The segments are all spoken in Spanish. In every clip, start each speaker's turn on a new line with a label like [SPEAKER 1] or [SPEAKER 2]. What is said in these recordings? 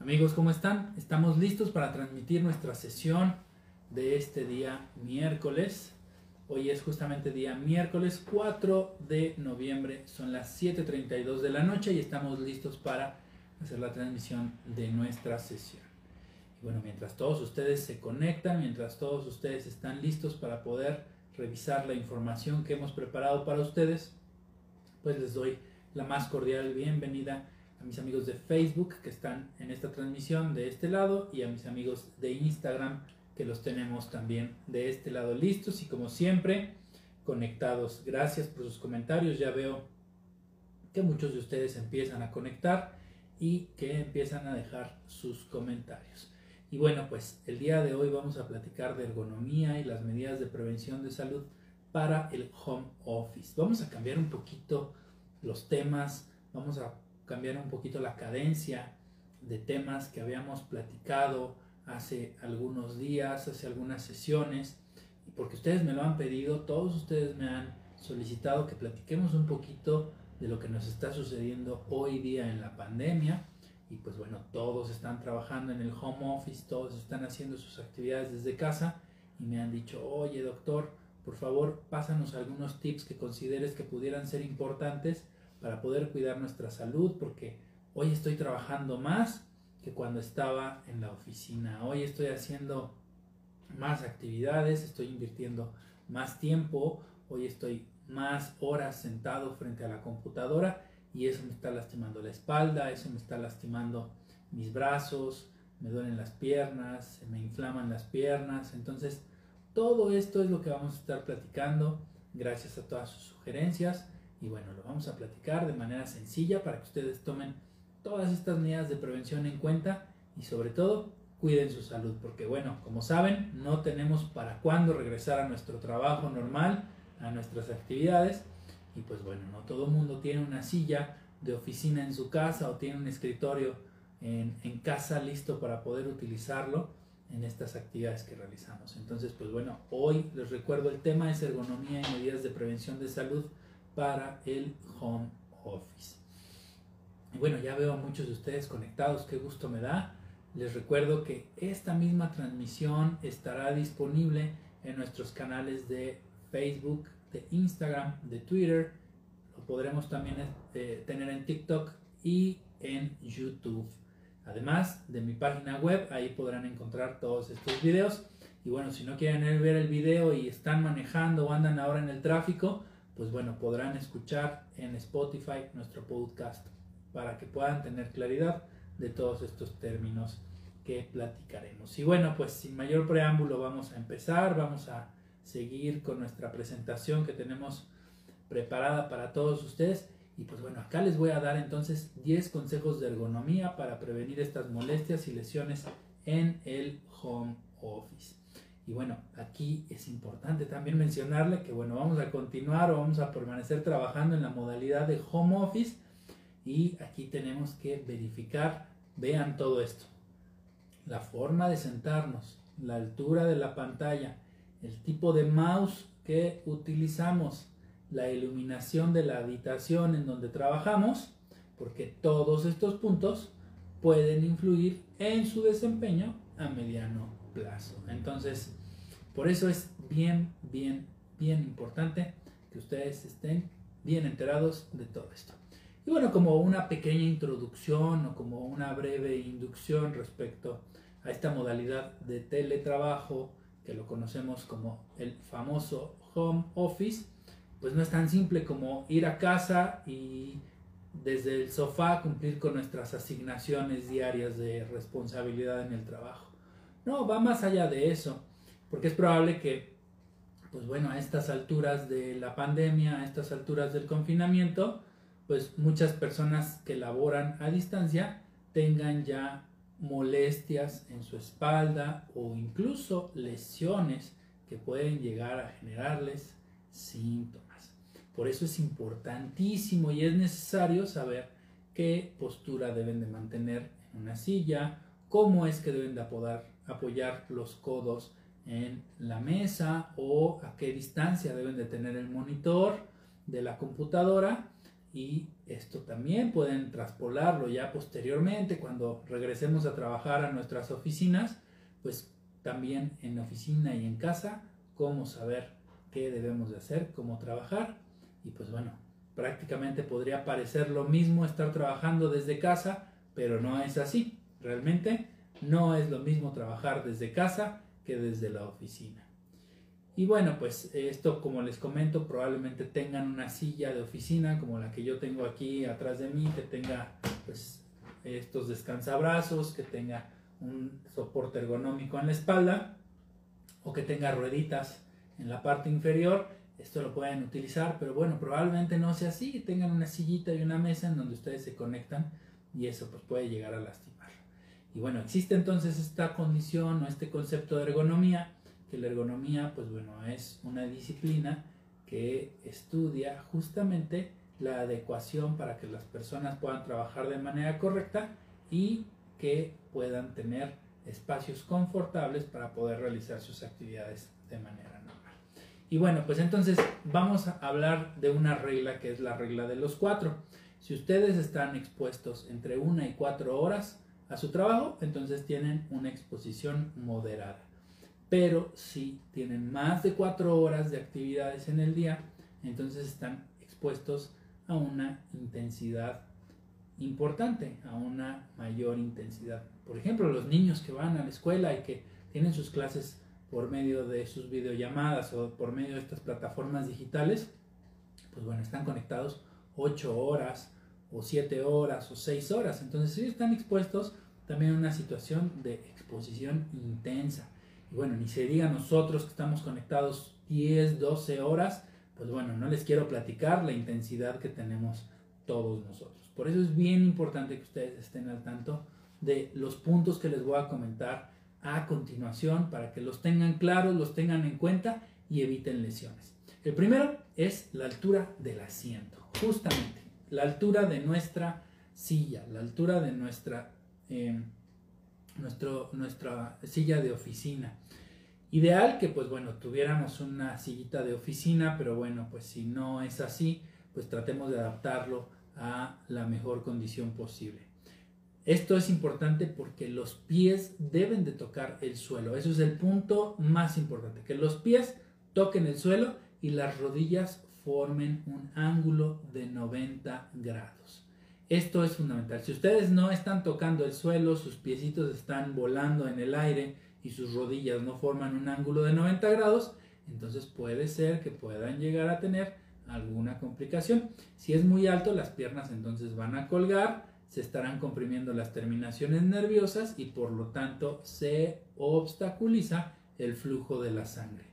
[SPEAKER 1] Amigos, ¿cómo están? Estamos listos para transmitir nuestra sesión de este día miércoles. Hoy es justamente día miércoles 4 de noviembre, son las 7.32 de la noche y estamos listos para hacer la transmisión de nuestra sesión. Bueno, mientras todos ustedes se conectan, mientras todos ustedes están listos para poder revisar la información que hemos preparado para ustedes, pues les doy la más cordial bienvenida a mis amigos de Facebook que están en esta transmisión de este lado y a mis amigos de Instagram que los tenemos también de este lado listos y como siempre conectados. Gracias por sus comentarios. Ya veo que muchos de ustedes empiezan a conectar y que empiezan a dejar sus comentarios. Y bueno, pues el día de hoy vamos a platicar de ergonomía y las medidas de prevención de salud para el home office. Vamos a cambiar un poquito los temas, vamos a cambiar un poquito la cadencia de temas que habíamos platicado hace algunos días, hace algunas sesiones, porque ustedes me lo han pedido, todos ustedes me han solicitado que platiquemos un poquito de lo que nos está sucediendo hoy día en la pandemia. Y pues bueno, todos están trabajando en el home office, todos están haciendo sus actividades desde casa y me han dicho, oye doctor, por favor, pásanos algunos tips que consideres que pudieran ser importantes para poder cuidar nuestra salud, porque hoy estoy trabajando más que cuando estaba en la oficina. Hoy estoy haciendo más actividades, estoy invirtiendo más tiempo, hoy estoy más horas sentado frente a la computadora y eso me está lastimando la espalda, eso me está lastimando mis brazos, me duelen las piernas, se me inflaman las piernas. Entonces, todo esto es lo que vamos a estar platicando gracias a todas sus sugerencias. Y bueno, lo vamos a platicar de manera sencilla para que ustedes tomen todas estas medidas de prevención en cuenta y sobre todo cuiden su salud, porque bueno, como saben, no tenemos para cuándo regresar a nuestro trabajo normal, a nuestras actividades y pues bueno, no todo el mundo tiene una silla de oficina en su casa o tiene un escritorio en, en casa listo para poder utilizarlo en estas actividades que realizamos. Entonces, pues bueno, hoy les recuerdo el tema es ergonomía y medidas de prevención de salud para el home office. Y bueno, ya veo a muchos de ustedes conectados, qué gusto me da. Les recuerdo que esta misma transmisión estará disponible en nuestros canales de Facebook, de Instagram, de Twitter. Lo podremos también eh, tener en TikTok y en YouTube. Además de mi página web, ahí podrán encontrar todos estos videos. Y bueno, si no quieren ver el video y están manejando o andan ahora en el tráfico, pues bueno, podrán escuchar en Spotify nuestro podcast para que puedan tener claridad de todos estos términos que platicaremos. Y bueno, pues sin mayor preámbulo vamos a empezar, vamos a seguir con nuestra presentación que tenemos preparada para todos ustedes. Y pues bueno, acá les voy a dar entonces 10 consejos de ergonomía para prevenir estas molestias y lesiones en el home office. Y bueno, aquí es importante también mencionarle que bueno, vamos a continuar o vamos a permanecer trabajando en la modalidad de home office y aquí tenemos que verificar, vean todo esto, la forma de sentarnos, la altura de la pantalla, el tipo de mouse que utilizamos, la iluminación de la habitación en donde trabajamos, porque todos estos puntos pueden influir en su desempeño a mediano plazo. Entonces, por eso es bien, bien, bien importante que ustedes estén bien enterados de todo esto. Y bueno, como una pequeña introducción o como una breve inducción respecto a esta modalidad de teletrabajo que lo conocemos como el famoso home office, pues no es tan simple como ir a casa y desde el sofá cumplir con nuestras asignaciones diarias de responsabilidad en el trabajo. No, va más allá de eso, porque es probable que, pues bueno, a estas alturas de la pandemia, a estas alturas del confinamiento, pues muchas personas que laboran a distancia tengan ya molestias en su espalda o incluso lesiones que pueden llegar a generarles síntomas. Por eso es importantísimo y es necesario saber qué postura deben de mantener en una silla, cómo es que deben de apoyar los codos en la mesa o a qué distancia deben de tener el monitor de la computadora y esto también pueden traspolarlo ya posteriormente cuando regresemos a trabajar a nuestras oficinas, pues también en oficina y en casa, cómo saber qué debemos de hacer, cómo trabajar y pues bueno, prácticamente podría parecer lo mismo estar trabajando desde casa, pero no es así. Realmente no es lo mismo trabajar desde casa que desde la oficina. Y bueno, pues esto como les comento, probablemente tengan una silla de oficina como la que yo tengo aquí atrás de mí, que tenga pues estos descansabrazos, que tenga un soporte ergonómico en la espalda o que tenga rueditas en la parte inferior. Esto lo pueden utilizar, pero bueno, probablemente no sea así, tengan una sillita y una mesa en donde ustedes se conectan y eso pues puede llegar a lastimar. Y bueno, existe entonces esta condición o este concepto de ergonomía, que la ergonomía pues bueno es una disciplina que estudia justamente la adecuación para que las personas puedan trabajar de manera correcta y que puedan tener espacios confortables para poder realizar sus actividades de manera normal. Y bueno, pues entonces vamos a hablar de una regla que es la regla de los cuatro. Si ustedes están expuestos entre una y cuatro horas a su trabajo, entonces tienen una exposición moderada. Pero si tienen más de cuatro horas de actividades en el día, entonces están expuestos a una intensidad importante, a una mayor intensidad. Por ejemplo, los niños que van a la escuela y que tienen sus clases por medio de sus videollamadas o por medio de estas plataformas digitales, pues bueno, están conectados ocho horas, o siete horas o seis horas. Entonces ellos están expuestos también a una situación de exposición intensa. Y bueno, ni se diga nosotros que estamos conectados 10, 12 horas, pues bueno, no les quiero platicar la intensidad que tenemos todos nosotros. Por eso es bien importante que ustedes estén al tanto de los puntos que les voy a comentar a continuación para que los tengan claros, los tengan en cuenta y eviten lesiones. El primero es la altura del asiento, justamente la altura de nuestra silla, la altura de nuestra, eh, nuestro, nuestra silla de oficina. Ideal que pues bueno, tuviéramos una sillita de oficina, pero bueno, pues si no es así, pues tratemos de adaptarlo a la mejor condición posible. Esto es importante porque los pies deben de tocar el suelo. Eso es el punto más importante, que los pies toquen el suelo y las rodillas formen un ángulo de 90 grados. Esto es fundamental. Si ustedes no están tocando el suelo, sus piecitos están volando en el aire y sus rodillas no forman un ángulo de 90 grados, entonces puede ser que puedan llegar a tener alguna complicación. Si es muy alto, las piernas entonces van a colgar, se estarán comprimiendo las terminaciones nerviosas y por lo tanto se obstaculiza el flujo de la sangre.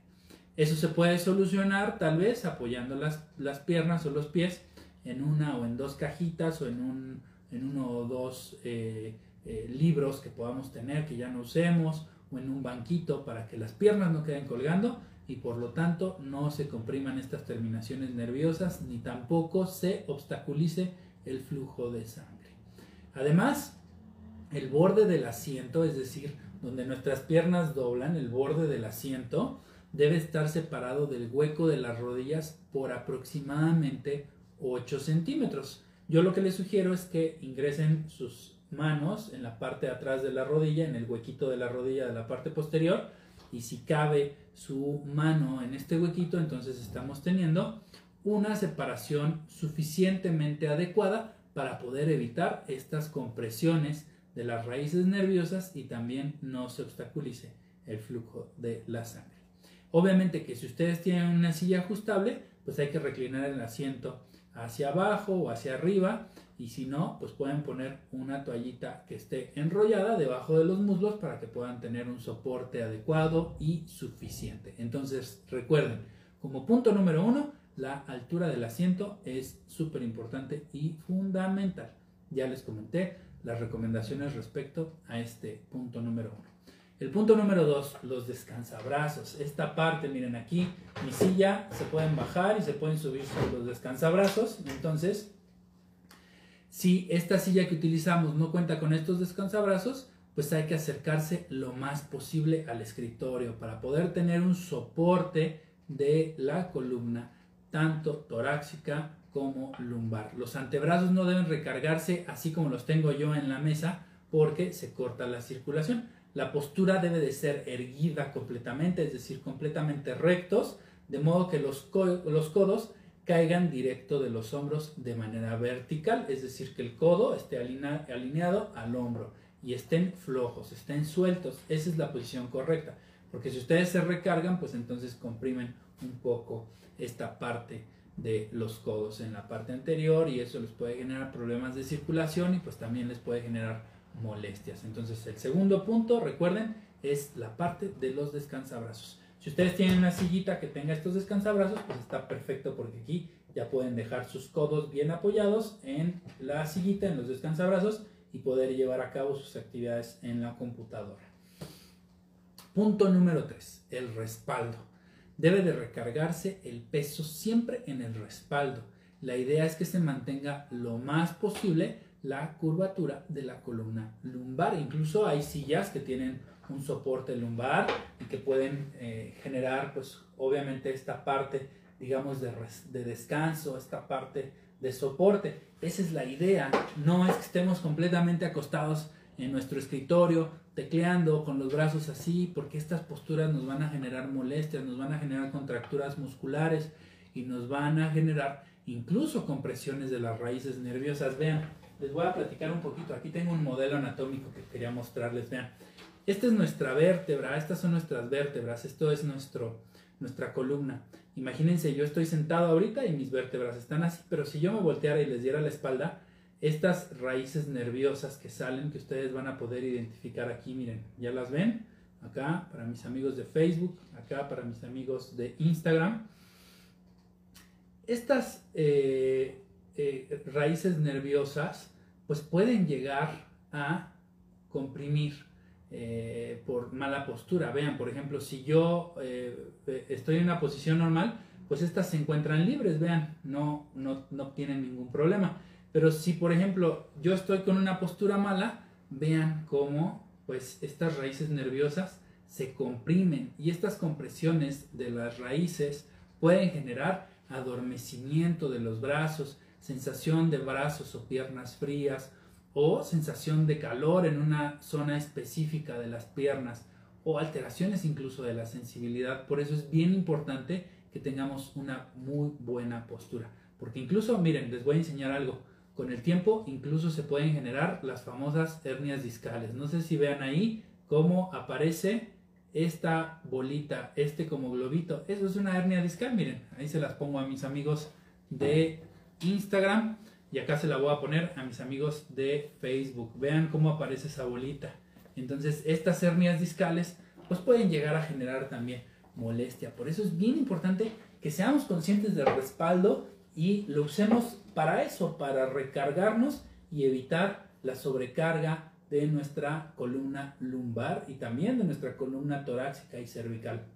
[SPEAKER 1] Eso se puede solucionar tal vez apoyando las, las piernas o los pies en una o en dos cajitas o en, un, en uno o dos eh, eh, libros que podamos tener que ya no usemos o en un banquito para que las piernas no queden colgando y por lo tanto no se compriman estas terminaciones nerviosas ni tampoco se obstaculice el flujo de sangre. Además, el borde del asiento, es decir, donde nuestras piernas doblan, el borde del asiento, debe estar separado del hueco de las rodillas por aproximadamente 8 centímetros. Yo lo que les sugiero es que ingresen sus manos en la parte de atrás de la rodilla, en el huequito de la rodilla de la parte posterior, y si cabe su mano en este huequito, entonces estamos teniendo una separación suficientemente adecuada para poder evitar estas compresiones de las raíces nerviosas y también no se obstaculice el flujo de la sangre. Obviamente que si ustedes tienen una silla ajustable, pues hay que reclinar el asiento hacia abajo o hacia arriba y si no, pues pueden poner una toallita que esté enrollada debajo de los muslos para que puedan tener un soporte adecuado y suficiente. Entonces recuerden, como punto número uno, la altura del asiento es súper importante y fundamental. Ya les comenté las recomendaciones respecto a este punto número uno. El punto número dos, los descansabrazos. Esta parte, miren aquí, mi silla, se pueden bajar y se pueden subir sobre los descansabrazos. Entonces, si esta silla que utilizamos no cuenta con estos descansabrazos, pues hay que acercarse lo más posible al escritorio para poder tener un soporte de la columna, tanto torácica como lumbar. Los antebrazos no deben recargarse así como los tengo yo en la mesa porque se corta la circulación. La postura debe de ser erguida completamente, es decir, completamente rectos, de modo que los, los codos caigan directo de los hombros de manera vertical, es decir, que el codo esté alineado al hombro y estén flojos, estén sueltos. Esa es la posición correcta, porque si ustedes se recargan, pues entonces comprimen un poco esta parte de los codos en la parte anterior y eso les puede generar problemas de circulación y pues también les puede generar molestias. Entonces el segundo punto, recuerden, es la parte de los descansabrazos. Si ustedes tienen una sillita que tenga estos descansabrazos, pues está perfecto porque aquí ya pueden dejar sus codos bien apoyados en la sillita, en los descansabrazos y poder llevar a cabo sus actividades en la computadora. Punto número 3, el respaldo. Debe de recargarse el peso siempre en el respaldo. La idea es que se mantenga lo más posible la curvatura de la columna lumbar. Incluso hay sillas que tienen un soporte lumbar y que pueden eh, generar, pues obviamente esta parte, digamos, de, de, descanso, esta parte de soporte. Esa es la idea. No es que estemos completamente acostados en nuestro escritorio, tecleando con los brazos así, porque estas posturas nos van a generar molestias, nos van a generar contracturas musculares y nos van a generar incluso compresiones de las raíces nerviosas. Vean, les voy a platicar un poquito. Aquí tengo un modelo anatómico que quería mostrarles. Vean, esta es nuestra vértebra, estas son nuestras vértebras, esto es nuestro, nuestra columna. Imagínense, yo estoy sentado ahorita y mis vértebras están así, pero si yo me volteara y les diera la espalda, estas raíces nerviosas que salen, que ustedes van a poder identificar aquí, miren, ya las ven, acá para mis amigos de Facebook, acá para mis amigos de Instagram. Estas eh, eh, raíces nerviosas, pues pueden llegar a comprimir eh, por mala postura. Vean, por ejemplo, si yo eh, estoy en una posición normal, pues estas se encuentran libres, vean, no, no, no tienen ningún problema. Pero si, por ejemplo, yo estoy con una postura mala, vean cómo pues estas raíces nerviosas se comprimen y estas compresiones de las raíces pueden generar adormecimiento de los brazos, sensación de brazos o piernas frías, o sensación de calor en una zona específica de las piernas o alteraciones incluso de la sensibilidad. Por eso es bien importante que tengamos una muy buena postura. Porque incluso, miren, les voy a enseñar algo. Con el tiempo incluso se pueden generar las famosas hernias discales. No sé si vean ahí cómo aparece esta bolita, este como globito. Eso es una hernia discal, miren. Ahí se las pongo a mis amigos de Instagram. Y acá se la voy a poner a mis amigos de Facebook. Vean cómo aparece esa bolita. Entonces, estas hernias discales pues pueden llegar a generar también molestia. Por eso es bien importante que seamos conscientes del respaldo y lo usemos para eso, para recargarnos y evitar la sobrecarga de nuestra columna lumbar y también de nuestra columna torácica y cervical.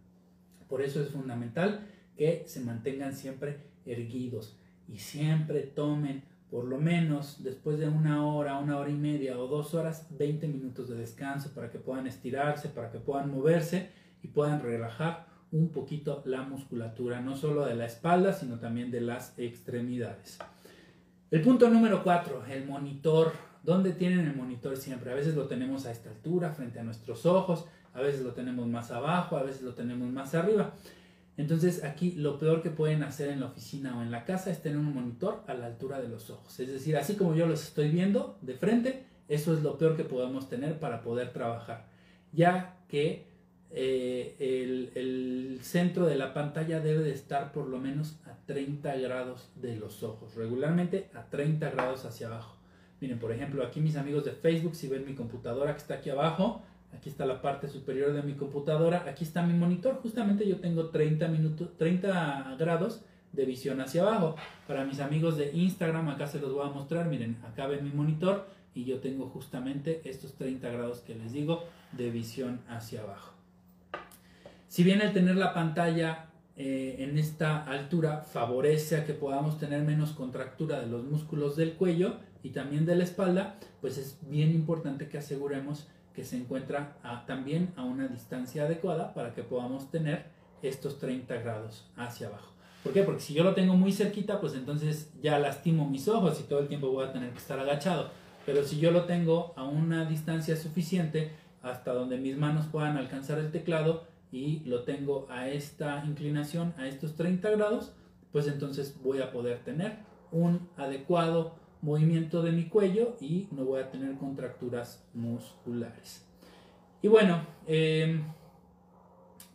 [SPEAKER 1] Por eso es fundamental que se mantengan siempre erguidos y siempre tomen por lo menos después de una hora, una hora y media o dos horas, 20 minutos de descanso para que puedan estirarse, para que puedan moverse y puedan relajar un poquito la musculatura, no solo de la espalda, sino también de las extremidades. El punto número 4, el monitor. ¿Dónde tienen el monitor siempre? A veces lo tenemos a esta altura, frente a nuestros ojos, a veces lo tenemos más abajo, a veces lo tenemos más arriba. Entonces aquí lo peor que pueden hacer en la oficina o en la casa es tener un monitor a la altura de los ojos. Es decir, así como yo los estoy viendo de frente, eso es lo peor que podemos tener para poder trabajar. Ya que eh, el, el, centro de la pantalla debe de estar por lo menos a 30 grados de los ojos, regularmente a 30 grados hacia abajo. Miren, por ejemplo, aquí mis amigos de Facebook, si ven mi computadora que está aquí abajo, Aquí está la parte superior de mi computadora. Aquí está mi monitor. Justamente yo tengo 30, minutos, 30 grados de visión hacia abajo. Para mis amigos de Instagram, acá se los voy a mostrar. Miren, acá ven mi monitor y yo tengo justamente estos 30 grados que les digo de visión hacia abajo. Si bien el tener la pantalla eh, en esta altura favorece a que podamos tener menos contractura de los músculos del cuello y también de la espalda, pues es bien importante que aseguremos que se encuentra también a una distancia adecuada para que podamos tener estos 30 grados hacia abajo. ¿Por qué? Porque si yo lo tengo muy cerquita, pues entonces ya lastimo mis ojos y todo el tiempo voy a tener que estar agachado. Pero si yo lo tengo a una distancia suficiente hasta donde mis manos puedan alcanzar el teclado y lo tengo a esta inclinación, a estos 30 grados, pues entonces voy a poder tener un adecuado movimiento de mi cuello y no voy a tener contracturas musculares. Y bueno, em,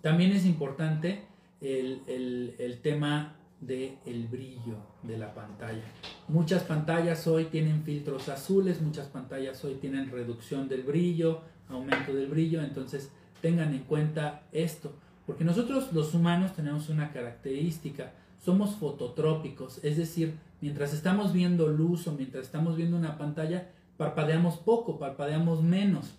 [SPEAKER 1] también es importante el, tema del el brillo de la pantalla. Muchas pantallas hoy tienen filtros azules, muchas pantallas hoy tienen reducción del brillo, aumento del brillo, entonces tengan en cuenta esto, porque nosotros los humanos tenemos una característica, somos fototrópicos, es decir, mientras estamos viendo luz o mientras estamos viendo una pantalla, parpadeamos poco, parpadeamos menos.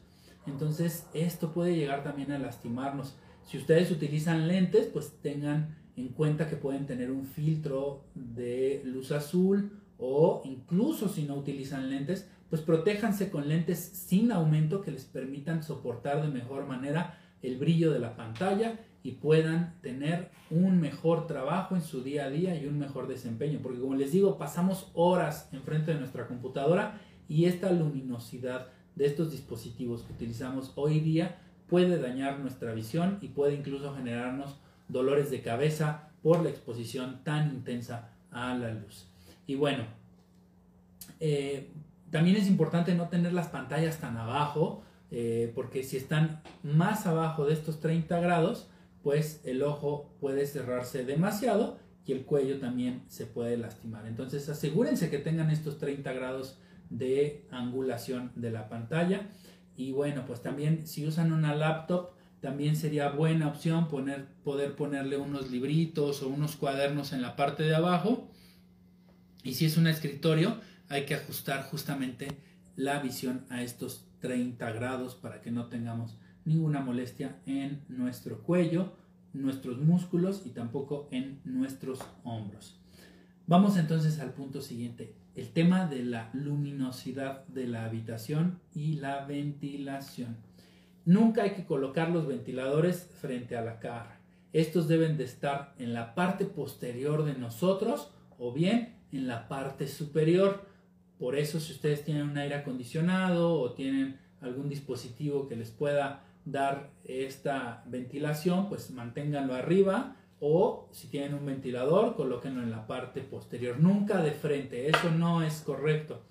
[SPEAKER 1] Entonces esto puede llegar también a lastimarnos. Si ustedes utilizan lentes, pues tengan en cuenta que pueden tener un filtro de luz azul o incluso si no utilizan lentes, pues protéjanse con lentes sin aumento que les permitan soportar de mejor manera el brillo de la pantalla y puedan tener un mejor trabajo en su día a día y un mejor desempeño. Porque como les digo, pasamos horas enfrente de nuestra computadora y esta luminosidad de estos dispositivos que utilizamos hoy día puede dañar nuestra visión y puede incluso generarnos dolores de cabeza por la exposición tan intensa a la luz. Y bueno, eh, también es importante no tener las pantallas tan abajo, eh, porque si están más abajo de estos 30 grados, pues el ojo puede cerrarse demasiado y el cuello también se puede lastimar. Entonces asegúrense que tengan estos 30 grados de angulación de la pantalla. Y bueno, pues también si usan una laptop, también sería buena opción poner, poder ponerle unos libritos o unos cuadernos en la parte de abajo. Y si es un escritorio, hay que ajustar justamente la visión a estos 30 grados para que no tengamos ninguna molestia en nuestro cuello, nuestros músculos y tampoco en nuestros hombros. Vamos entonces al punto siguiente, el tema de la luminosidad de la habitación y la ventilación. Nunca hay que colocar los ventiladores frente a la cara. Estos deben de estar en la parte posterior de nosotros o bien en la parte superior. Por eso si ustedes tienen un aire acondicionado o tienen algún dispositivo que les pueda dar esta ventilación, pues manténganlo arriba o si tienen un ventilador, colóquenlo en la parte posterior, nunca de frente, eso no es correcto.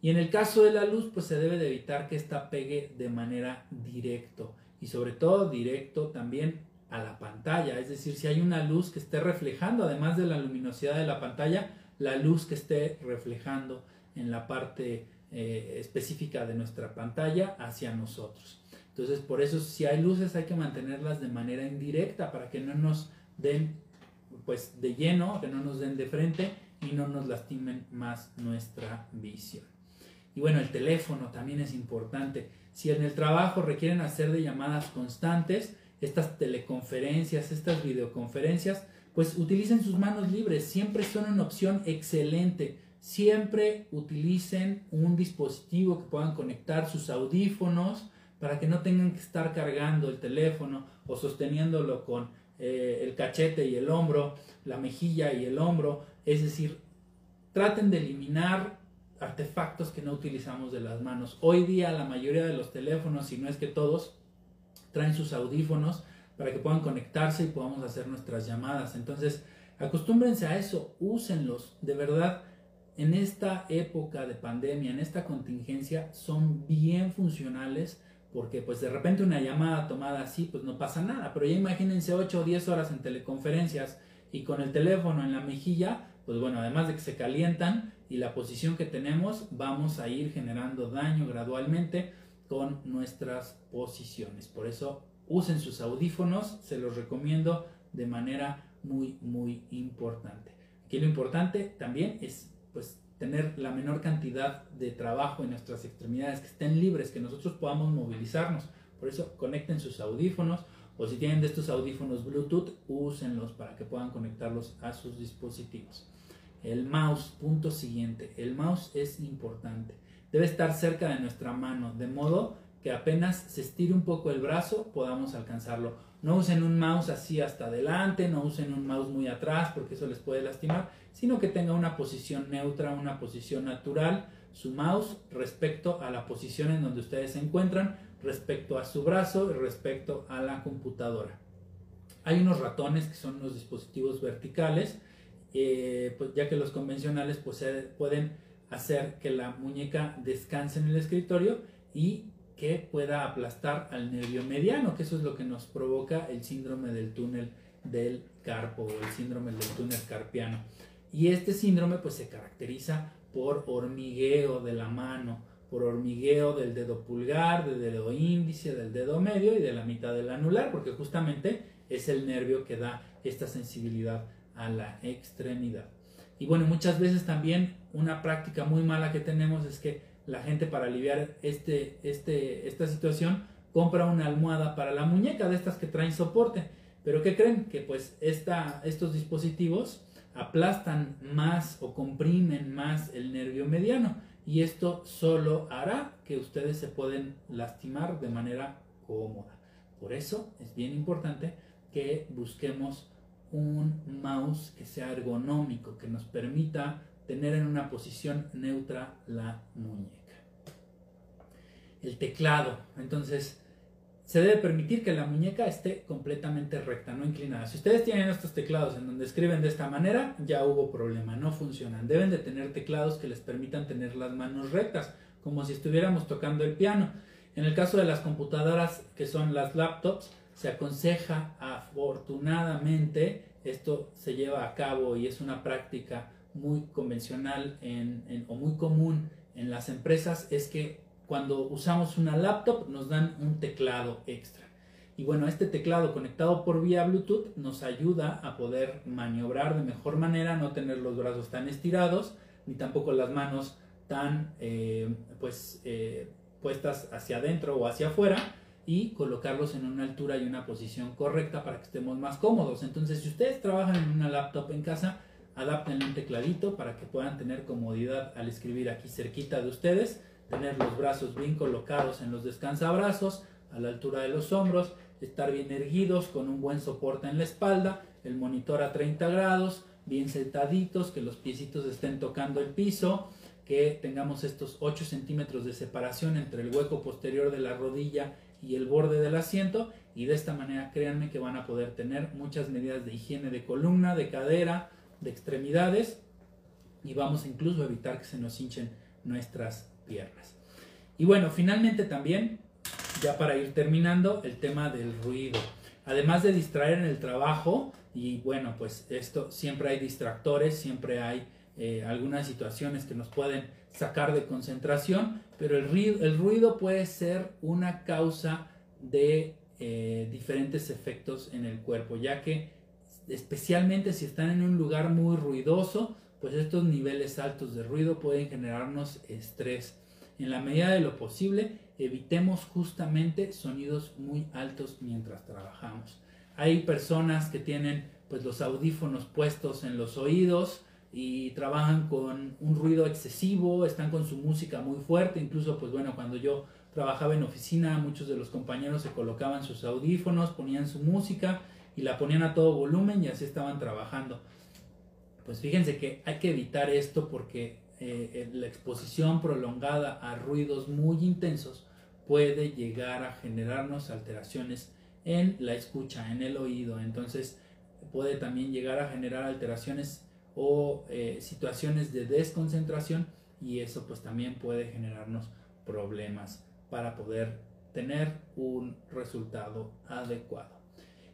[SPEAKER 1] Y en el caso de la luz, pues se debe de evitar que esta pegue de manera directo y sobre todo directo también a la pantalla, es decir, si hay una luz que esté reflejando, además de la luminosidad de la pantalla, la luz que esté reflejando en la parte eh, específica de nuestra pantalla hacia nosotros. Entonces, por eso si hay luces hay que mantenerlas de manera indirecta para que no nos den pues de lleno, que no nos den de frente y no nos lastimen más nuestra visión. Y bueno, el teléfono también es importante. Si en el trabajo requieren hacer de llamadas constantes, estas teleconferencias, estas videoconferencias, pues utilicen sus manos libres, siempre son una opción excelente. Siempre utilicen un dispositivo que puedan conectar sus audífonos para que no tengan que estar cargando el teléfono o sosteniéndolo con eh, el cachete y el hombro, la mejilla y el hombro. Es decir, traten de eliminar artefactos que no utilizamos de las manos. Hoy día la mayoría de los teléfonos, si no es que todos, traen sus audífonos para que puedan conectarse y podamos hacer nuestras llamadas. Entonces, acostúmbrense a eso, úsenlos. De verdad, en esta época de pandemia, en esta contingencia, son bien funcionales porque pues de repente una llamada tomada así pues no pasa nada, pero ya imagínense 8 o 10 horas en teleconferencias y con el teléfono en la mejilla, pues bueno, además de que se calientan y la posición que tenemos, vamos a ir generando daño gradualmente con nuestras posiciones. Por eso usen sus audífonos, se los recomiendo de manera muy muy importante. Aquí lo importante también es pues tener la menor cantidad de trabajo en nuestras extremidades, que estén libres, que nosotros podamos movilizarnos. Por eso conecten sus audífonos o si tienen de estos audífonos Bluetooth, úsenlos para que puedan conectarlos a sus dispositivos. El mouse, punto siguiente. El mouse es importante. Debe estar cerca de nuestra mano, de modo que apenas se estire un poco el brazo podamos alcanzarlo. No usen un mouse así hasta adelante, no usen un mouse muy atrás porque eso les puede lastimar, sino que tenga una posición neutra, una posición natural, su mouse respecto a la posición en donde ustedes se encuentran, respecto a su brazo y respecto a la computadora. Hay unos ratones que son los dispositivos verticales, eh, pues ya que los convencionales pues, pueden hacer que la muñeca descanse en el escritorio y que pueda aplastar al nervio mediano, que eso es lo que nos provoca el síndrome del túnel del carpo o el síndrome del túnel carpiano. Y este síndrome pues se caracteriza por hormigueo de la mano, por hormigueo del dedo pulgar, del dedo índice, del dedo medio y de la mitad del anular, porque justamente es el nervio que da esta sensibilidad a la extremidad. Y bueno, muchas veces también una práctica muy mala que tenemos es que la gente para aliviar este, este, esta situación compra una almohada para la muñeca de estas que traen soporte. Pero ¿qué creen? Que pues esta, estos dispositivos aplastan más o comprimen más el nervio mediano y esto solo hará que ustedes se pueden lastimar de manera cómoda. Por eso es bien importante que busquemos un mouse que sea ergonómico, que nos permita tener en una posición neutra la muñeca. El teclado, entonces, se debe permitir que la muñeca esté completamente recta, no inclinada. Si ustedes tienen estos teclados en donde escriben de esta manera, ya hubo problema, no funcionan. Deben de tener teclados que les permitan tener las manos rectas, como si estuviéramos tocando el piano. En el caso de las computadoras que son las laptops, se aconseja afortunadamente, esto se lleva a cabo y es una práctica muy convencional o muy común en las empresas es que cuando usamos una laptop nos dan un teclado extra. Y bueno, este teclado conectado por vía Bluetooth nos ayuda a poder maniobrar de mejor manera, no tener los brazos tan estirados, ni tampoco las manos tan eh, pues eh, puestas hacia adentro o hacia afuera y colocarlos en una altura y una posición correcta para que estemos más cómodos. Entonces, si ustedes trabajan en una laptop en casa, adapten un tecladito para que puedan tener comodidad al escribir aquí cerquita de ustedes, tener los brazos bien colocados en los descansabrazos, a la altura de los hombros, estar bien erguidos con un buen soporte en la espalda, el monitor a 30 grados, bien sentaditos, que los piecitos estén tocando el piso, que tengamos estos 8 centímetros de separación entre el hueco posterior de la rodilla y el borde del asiento y de esta manera créanme que van a poder tener muchas medidas de higiene de columna, de cadera, de extremidades y vamos incluso a evitar que se nos hinchen nuestras piernas. Y bueno, finalmente también, ya para ir terminando, el tema del ruido. Además de distraer en el trabajo, y bueno, pues esto siempre hay distractores, siempre hay eh, algunas situaciones que nos pueden sacar de concentración, pero el ruido, el ruido puede ser una causa de eh, diferentes efectos en el cuerpo, ya que especialmente si están en un lugar muy ruidoso, pues estos niveles altos de ruido pueden generarnos estrés. En la medida de lo posible, evitemos justamente sonidos muy altos mientras trabajamos. Hay personas que tienen pues los audífonos puestos en los oídos y trabajan con un ruido excesivo, están con su música muy fuerte, incluso pues bueno, cuando yo trabajaba en oficina, muchos de los compañeros se colocaban sus audífonos, ponían su música y la ponían a todo volumen y así estaban trabajando. Pues fíjense que hay que evitar esto porque eh, la exposición prolongada a ruidos muy intensos puede llegar a generarnos alteraciones en la escucha, en el oído. Entonces puede también llegar a generar alteraciones o eh, situaciones de desconcentración y eso pues también puede generarnos problemas para poder tener un resultado adecuado.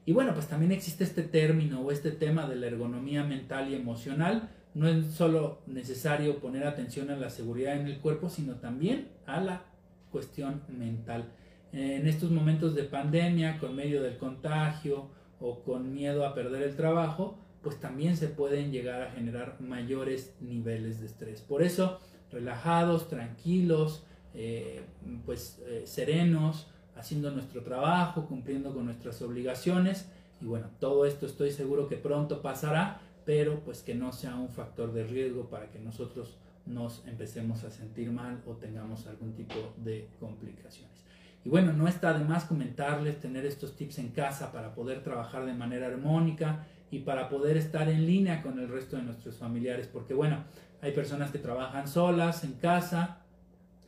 [SPEAKER 1] Y bueno, pues también existe este término o este tema de la ergonomía mental y emocional. No es solo necesario poner atención a la seguridad en el cuerpo, sino también a la cuestión mental. En estos momentos de pandemia, con medio del contagio o con miedo a perder el trabajo, pues también se pueden llegar a generar mayores niveles de estrés. Por eso, relajados, tranquilos, eh, pues eh, serenos, haciendo nuestro trabajo, cumpliendo con nuestras obligaciones. Y bueno, todo esto estoy seguro que pronto pasará, pero pues que no sea un factor de riesgo para que nosotros nos empecemos a sentir mal o tengamos algún tipo de complicaciones. Y bueno, no está de más comentarles, tener estos tips en casa para poder trabajar de manera armónica y para poder estar en línea con el resto de nuestros familiares, porque bueno, hay personas que trabajan solas en casa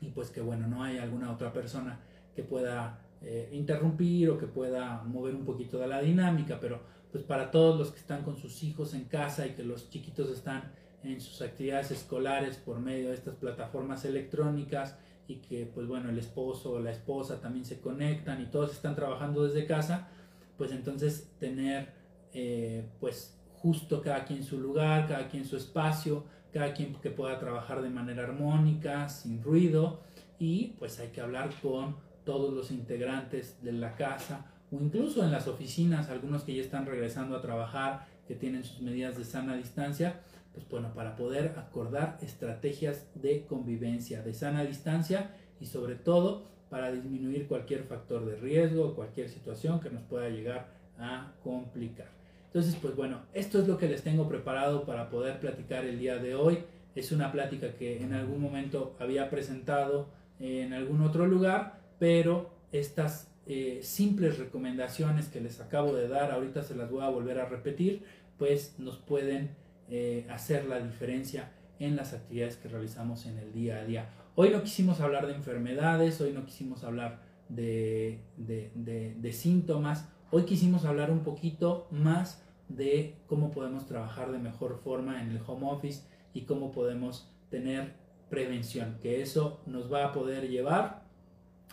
[SPEAKER 1] y pues que bueno, no hay alguna otra persona pueda eh, interrumpir o que pueda mover un poquito de la dinámica, pero pues para todos los que están con sus hijos en casa y que los chiquitos están en sus actividades escolares por medio de estas plataformas electrónicas y que pues bueno el esposo o la esposa también se conectan y todos están trabajando desde casa pues entonces tener eh, pues justo cada quien su lugar cada quien su espacio cada quien que pueda trabajar de manera armónica sin ruido y pues hay que hablar con todos los integrantes de la casa o incluso en las oficinas algunos que ya están regresando a trabajar que tienen sus medidas de sana distancia pues bueno, para poder acordar estrategias de convivencia, de sana distancia y sobre todo para disminuir cualquier factor de riesgo cualquier situación que nos pueda llegar a complicar. Entonces, pues bueno, esto es lo que les tengo preparado para poder platicar el día de hoy. Es una plática que en algún momento había presentado en algún otro lugar, pero estas eh, simples recomendaciones que les acabo de dar, ahorita se las voy a volver a repetir, pues nos pueden eh, hacer la diferencia en las actividades que realizamos en el día a día. Hoy no quisimos hablar de enfermedades, hoy no quisimos hablar de, de, síntomas, hoy quisimos hablar un poquito más de cómo podemos trabajar de mejor forma en el home office y cómo podemos tener prevención, que eso nos va a poder llevar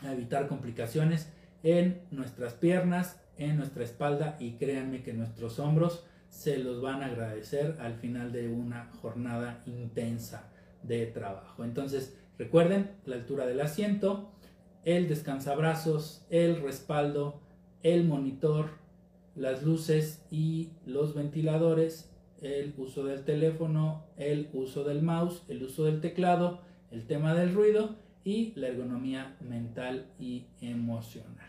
[SPEAKER 1] a evitar complicaciones en nuestras piernas, en nuestra espalda y créanme que nuestros hombros se los van a agradecer al final de una jornada intensa de trabajo. Entonces, recuerden la altura del asiento, el descansabrazos, el respaldo, el monitor, las luces y los ventiladores, el uso del teléfono, el uso del mouse, el uso del teclado, el tema del ruido y la ergonomía mental y emocional.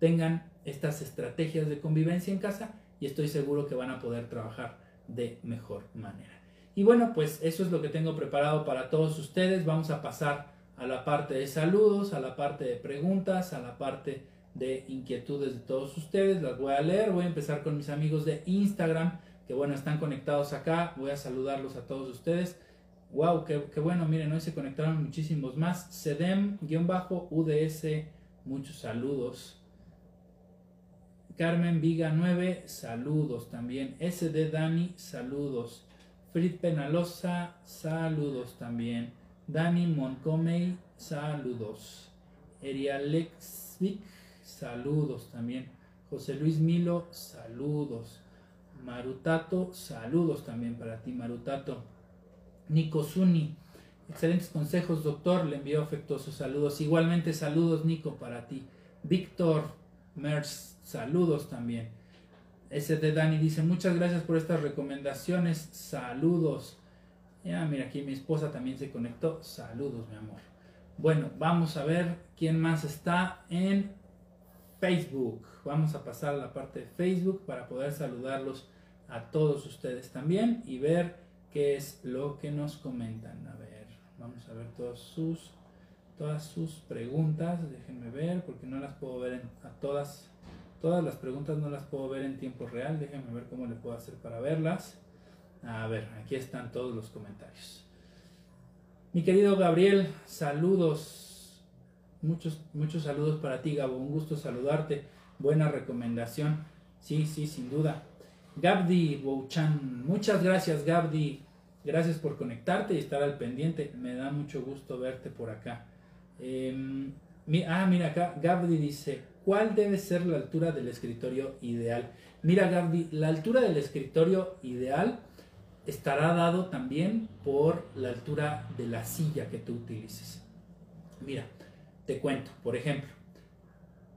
[SPEAKER 1] Tengan estas estrategias de convivencia en casa y estoy seguro que van a poder trabajar de mejor manera. Y bueno, pues eso es lo que tengo preparado para todos ustedes. Vamos a pasar a la parte de saludos, a la parte de preguntas, a la parte de inquietudes de todos ustedes. Las voy a leer. Voy a empezar con mis amigos de Instagram, que bueno, están conectados acá. Voy a saludarlos a todos ustedes. Wow, qué, bueno, miren, hoy se conectaron muchísimos más. Sedem-UDS, muchos saludos. Carmen Viga 9, saludos también. SD Dani, saludos. Frit Penalosa, saludos también. Dani Montgomery, saludos. Erialexvic, saludos también. José Luis Milo, saludos. Marutato, saludos también para ti, Marutato. Nico Zuni, excelentes consejos, doctor. Le envío afectuosos saludos. Igualmente, saludos, Nico, para ti. Víctor Merz, Saludos también. Ese de Dani dice, muchas gracias por estas recomendaciones. Saludos. Ya, mira, aquí mi esposa también se conectó. Saludos, mi amor. Bueno, vamos a ver quién más está en Facebook. Vamos a pasar a la parte de Facebook para poder saludarlos a todos ustedes también y ver qué es lo que nos comentan. A ver, vamos a ver todos sus, todas sus preguntas. Déjenme ver porque no las puedo ver a todas Todas las preguntas no las puedo ver en tiempo real. Déjenme ver cómo le puedo hacer para verlas. A ver, aquí están todos los comentarios. Mi querido Gabriel, saludos. Muchos, muchos saludos para ti, Gabo. Un gusto saludarte. Buena recomendación. Sí, sí, sin duda. Gabdi Bouchan, muchas gracias, Gabdi. Gracias por conectarte y estar al pendiente. Me da mucho gusto verte por acá. Em, ah, mira acá, Gabdi dice, ¿Cuál debe ser la altura del escritorio ideal? Mira, Gaby, la altura del escritorio ideal estará dado también por la altura de la silla que tú utilices. Mira, te cuento, por ejemplo,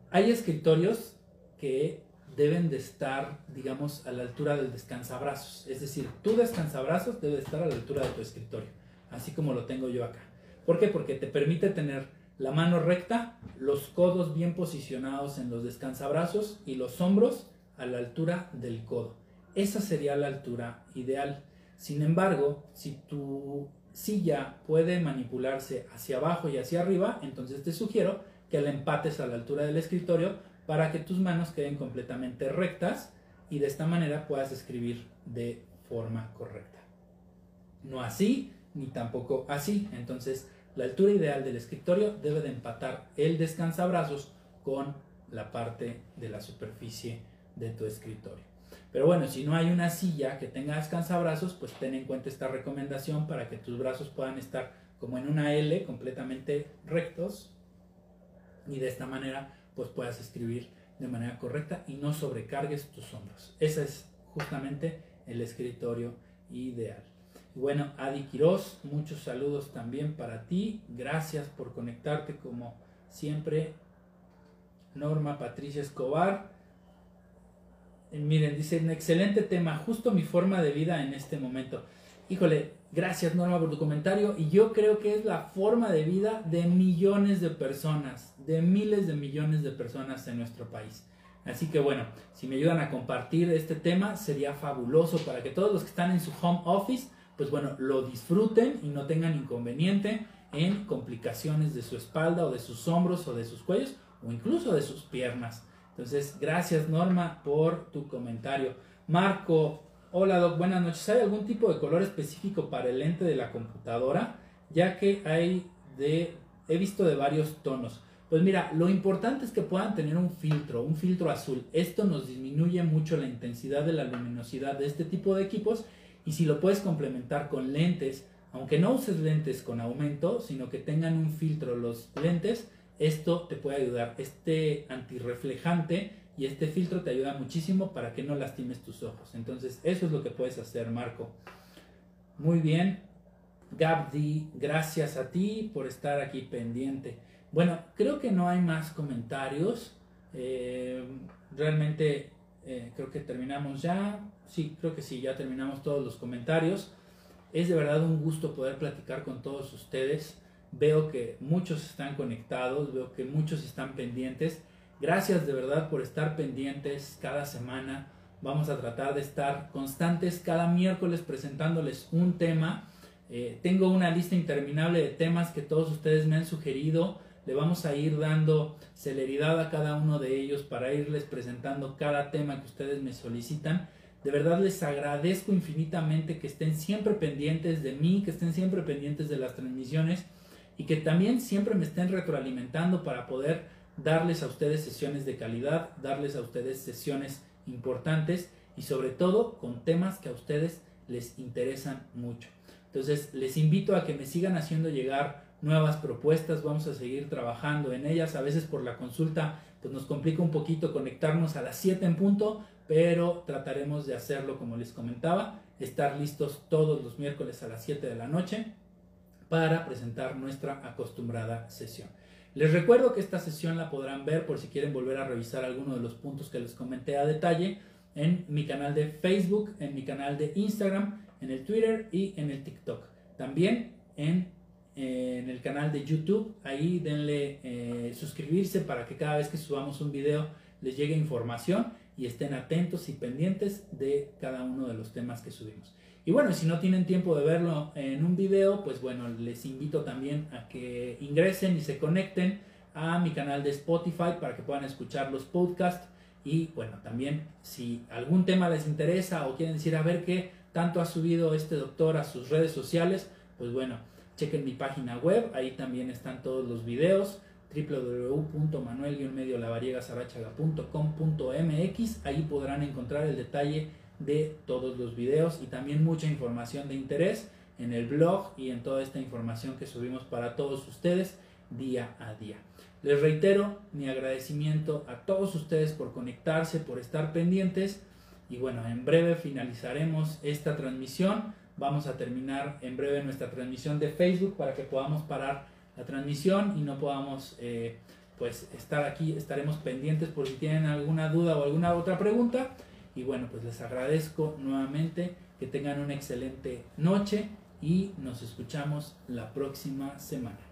[SPEAKER 1] hay escritorios que deben de estar, digamos, a la altura del descansabrazos. Es decir, tu descansabrazos debe estar a la altura de tu escritorio, así como lo tengo yo acá. ¿Por qué? Porque te permite tener la mano recta, los codos bien posicionados en los descansabrazos y los hombros a la altura del codo. Esa sería la altura ideal. Sin embargo, si tu silla puede manipularse hacia abajo y hacia arriba, entonces te sugiero que la empates a la altura del escritorio para que tus manos queden completamente rectas y de esta manera puedas escribir de forma correcta. No así, ni tampoco así. Entonces, la altura ideal del escritorio debe de empatar el descansabrazos con la parte de la superficie de tu escritorio. Pero bueno, si no hay una silla que tenga descansabrazos, pues ten en cuenta esta recomendación para que tus brazos puedan estar como en una L completamente rectos y de esta manera pues puedas escribir de manera correcta y no sobrecargues tus hombros. Ese es justamente el escritorio ideal. bueno, Adi Quiroz, muchos saludos también para ti. Gracias por conectarte como siempre. Norma Patricia Escobar. Eh, miren, dice, un excelente tema, justo mi forma de vida en este momento. Híjole, gracias Norma por tu comentario y yo creo que es la forma de vida de millones de personas, de miles de millones de personas en nuestro país. Así que bueno, si me ayudan a compartir este tema sería fabuloso para que todos los que están en su home office, pues bueno, lo disfruten y no tengan inconveniente en complicaciones de su espalda o de sus hombros o de sus cuellos o incluso de sus piernas. Entonces, gracias Norma por tu comentario. Marco, hola Doc, buenas noches. ¿Hay algún tipo de color específico para el lente de la computadora? Ya que hay de, he visto de varios tonos. Pues mira, lo importante es que puedan tener un filtro, un filtro azul. Esto nos disminuye mucho la intensidad de la luminosidad de este tipo de equipos y si lo puedes complementar con lentes, aunque no uses lentes con aumento, sino que tengan un filtro los lentes, esto te puede ayudar. Este antirreflejante y este filtro te ayuda muchísimo para que no lastimes tus ojos. Entonces, eso es lo que puedes hacer, Marco. Muy bien. Gabdi, gracias a ti por estar aquí pendiente. Bueno, creo que no hay más comentarios. Eh, realmente eh, creo que terminamos ya. Sí, creo que sí, ya terminamos todos los comentarios. Es de verdad un gusto poder platicar con todos ustedes. Veo que muchos están conectados, veo que muchos están pendientes. Gracias de verdad por estar pendientes cada semana. Vamos a tratar de estar constantes cada miércoles presentándoles un tema. Eh, tengo una lista interminable de temas que todos ustedes me han sugerido. Le vamos a ir dando celeridad a cada uno de ellos para irles presentando cada tema que ustedes me solicitan. De verdad les agradezco infinitamente que estén siempre pendientes de mí, que estén siempre pendientes de las transmisiones y que también siempre me estén retroalimentando para poder darles a ustedes sesiones de calidad, darles a ustedes sesiones importantes y sobre todo con temas que a ustedes les interesan mucho. Entonces les invito a que me sigan haciendo llegar nuevas propuestas, vamos a seguir trabajando en ellas, a veces por la consulta pues nos complica un poquito conectarnos a las 7 en punto, pero trataremos de hacerlo como les comentaba, estar listos todos los miércoles a las 7 de la noche para presentar nuestra acostumbrada sesión. Les recuerdo que esta sesión la podrán ver por si quieren volver a revisar alguno de los puntos que les comenté a detalle en mi canal de Facebook, en mi canal de Instagram, en el Twitter y en el TikTok. También en, en el canal de YouTube, ahí denle eh, suscribirse para que cada vez que subamos un video les llegue información y estén atentos y pendientes de cada uno de los temas que subimos. Y bueno, si no tienen tiempo de verlo en un video, pues bueno, les invito también a que ingresen y se conecten a mi canal de Spotify para que puedan escuchar los podcasts. Y bueno, también si algún tema les interesa o quieren decir a ver qué tanto ha subido este doctor a sus redes sociales, pues bueno, chequen mi página web, ahí también están todos los videos www.manuel-medio ahí podrán encontrar el detalle de todos los videos y también mucha información de interés en el blog y en toda esta información que subimos para todos ustedes día a día. Les reitero mi agradecimiento a todos ustedes por conectarse, por estar pendientes y bueno, en breve finalizaremos esta transmisión. Vamos a terminar en breve nuestra transmisión de Facebook para que podamos parar la transmisión y no podamos eh, pues estar aquí. Estaremos pendientes por si tienen alguna duda o alguna otra pregunta. Y bueno, pues les agradezco nuevamente que tengan una excelente noche y nos escuchamos la próxima semana.